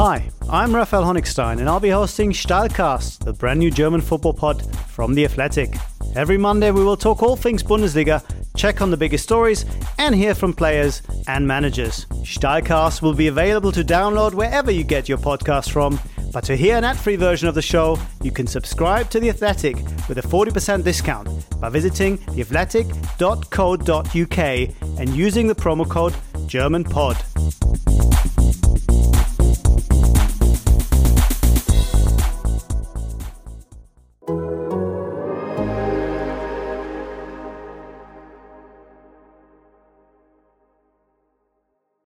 Hi, I'm Raphael Honigstein, and I'll be hosting Stahlcast, the brand new German football pod from The Athletic. Every Monday, we will talk all things Bundesliga, check on the biggest stories, and hear from players and managers. Stahlcast will be available to download wherever you get your podcast from. But to hear an ad free version of the show, you can subscribe to The Athletic with a 40% discount by visiting theathletic.co.uk and using the promo code GermanPod.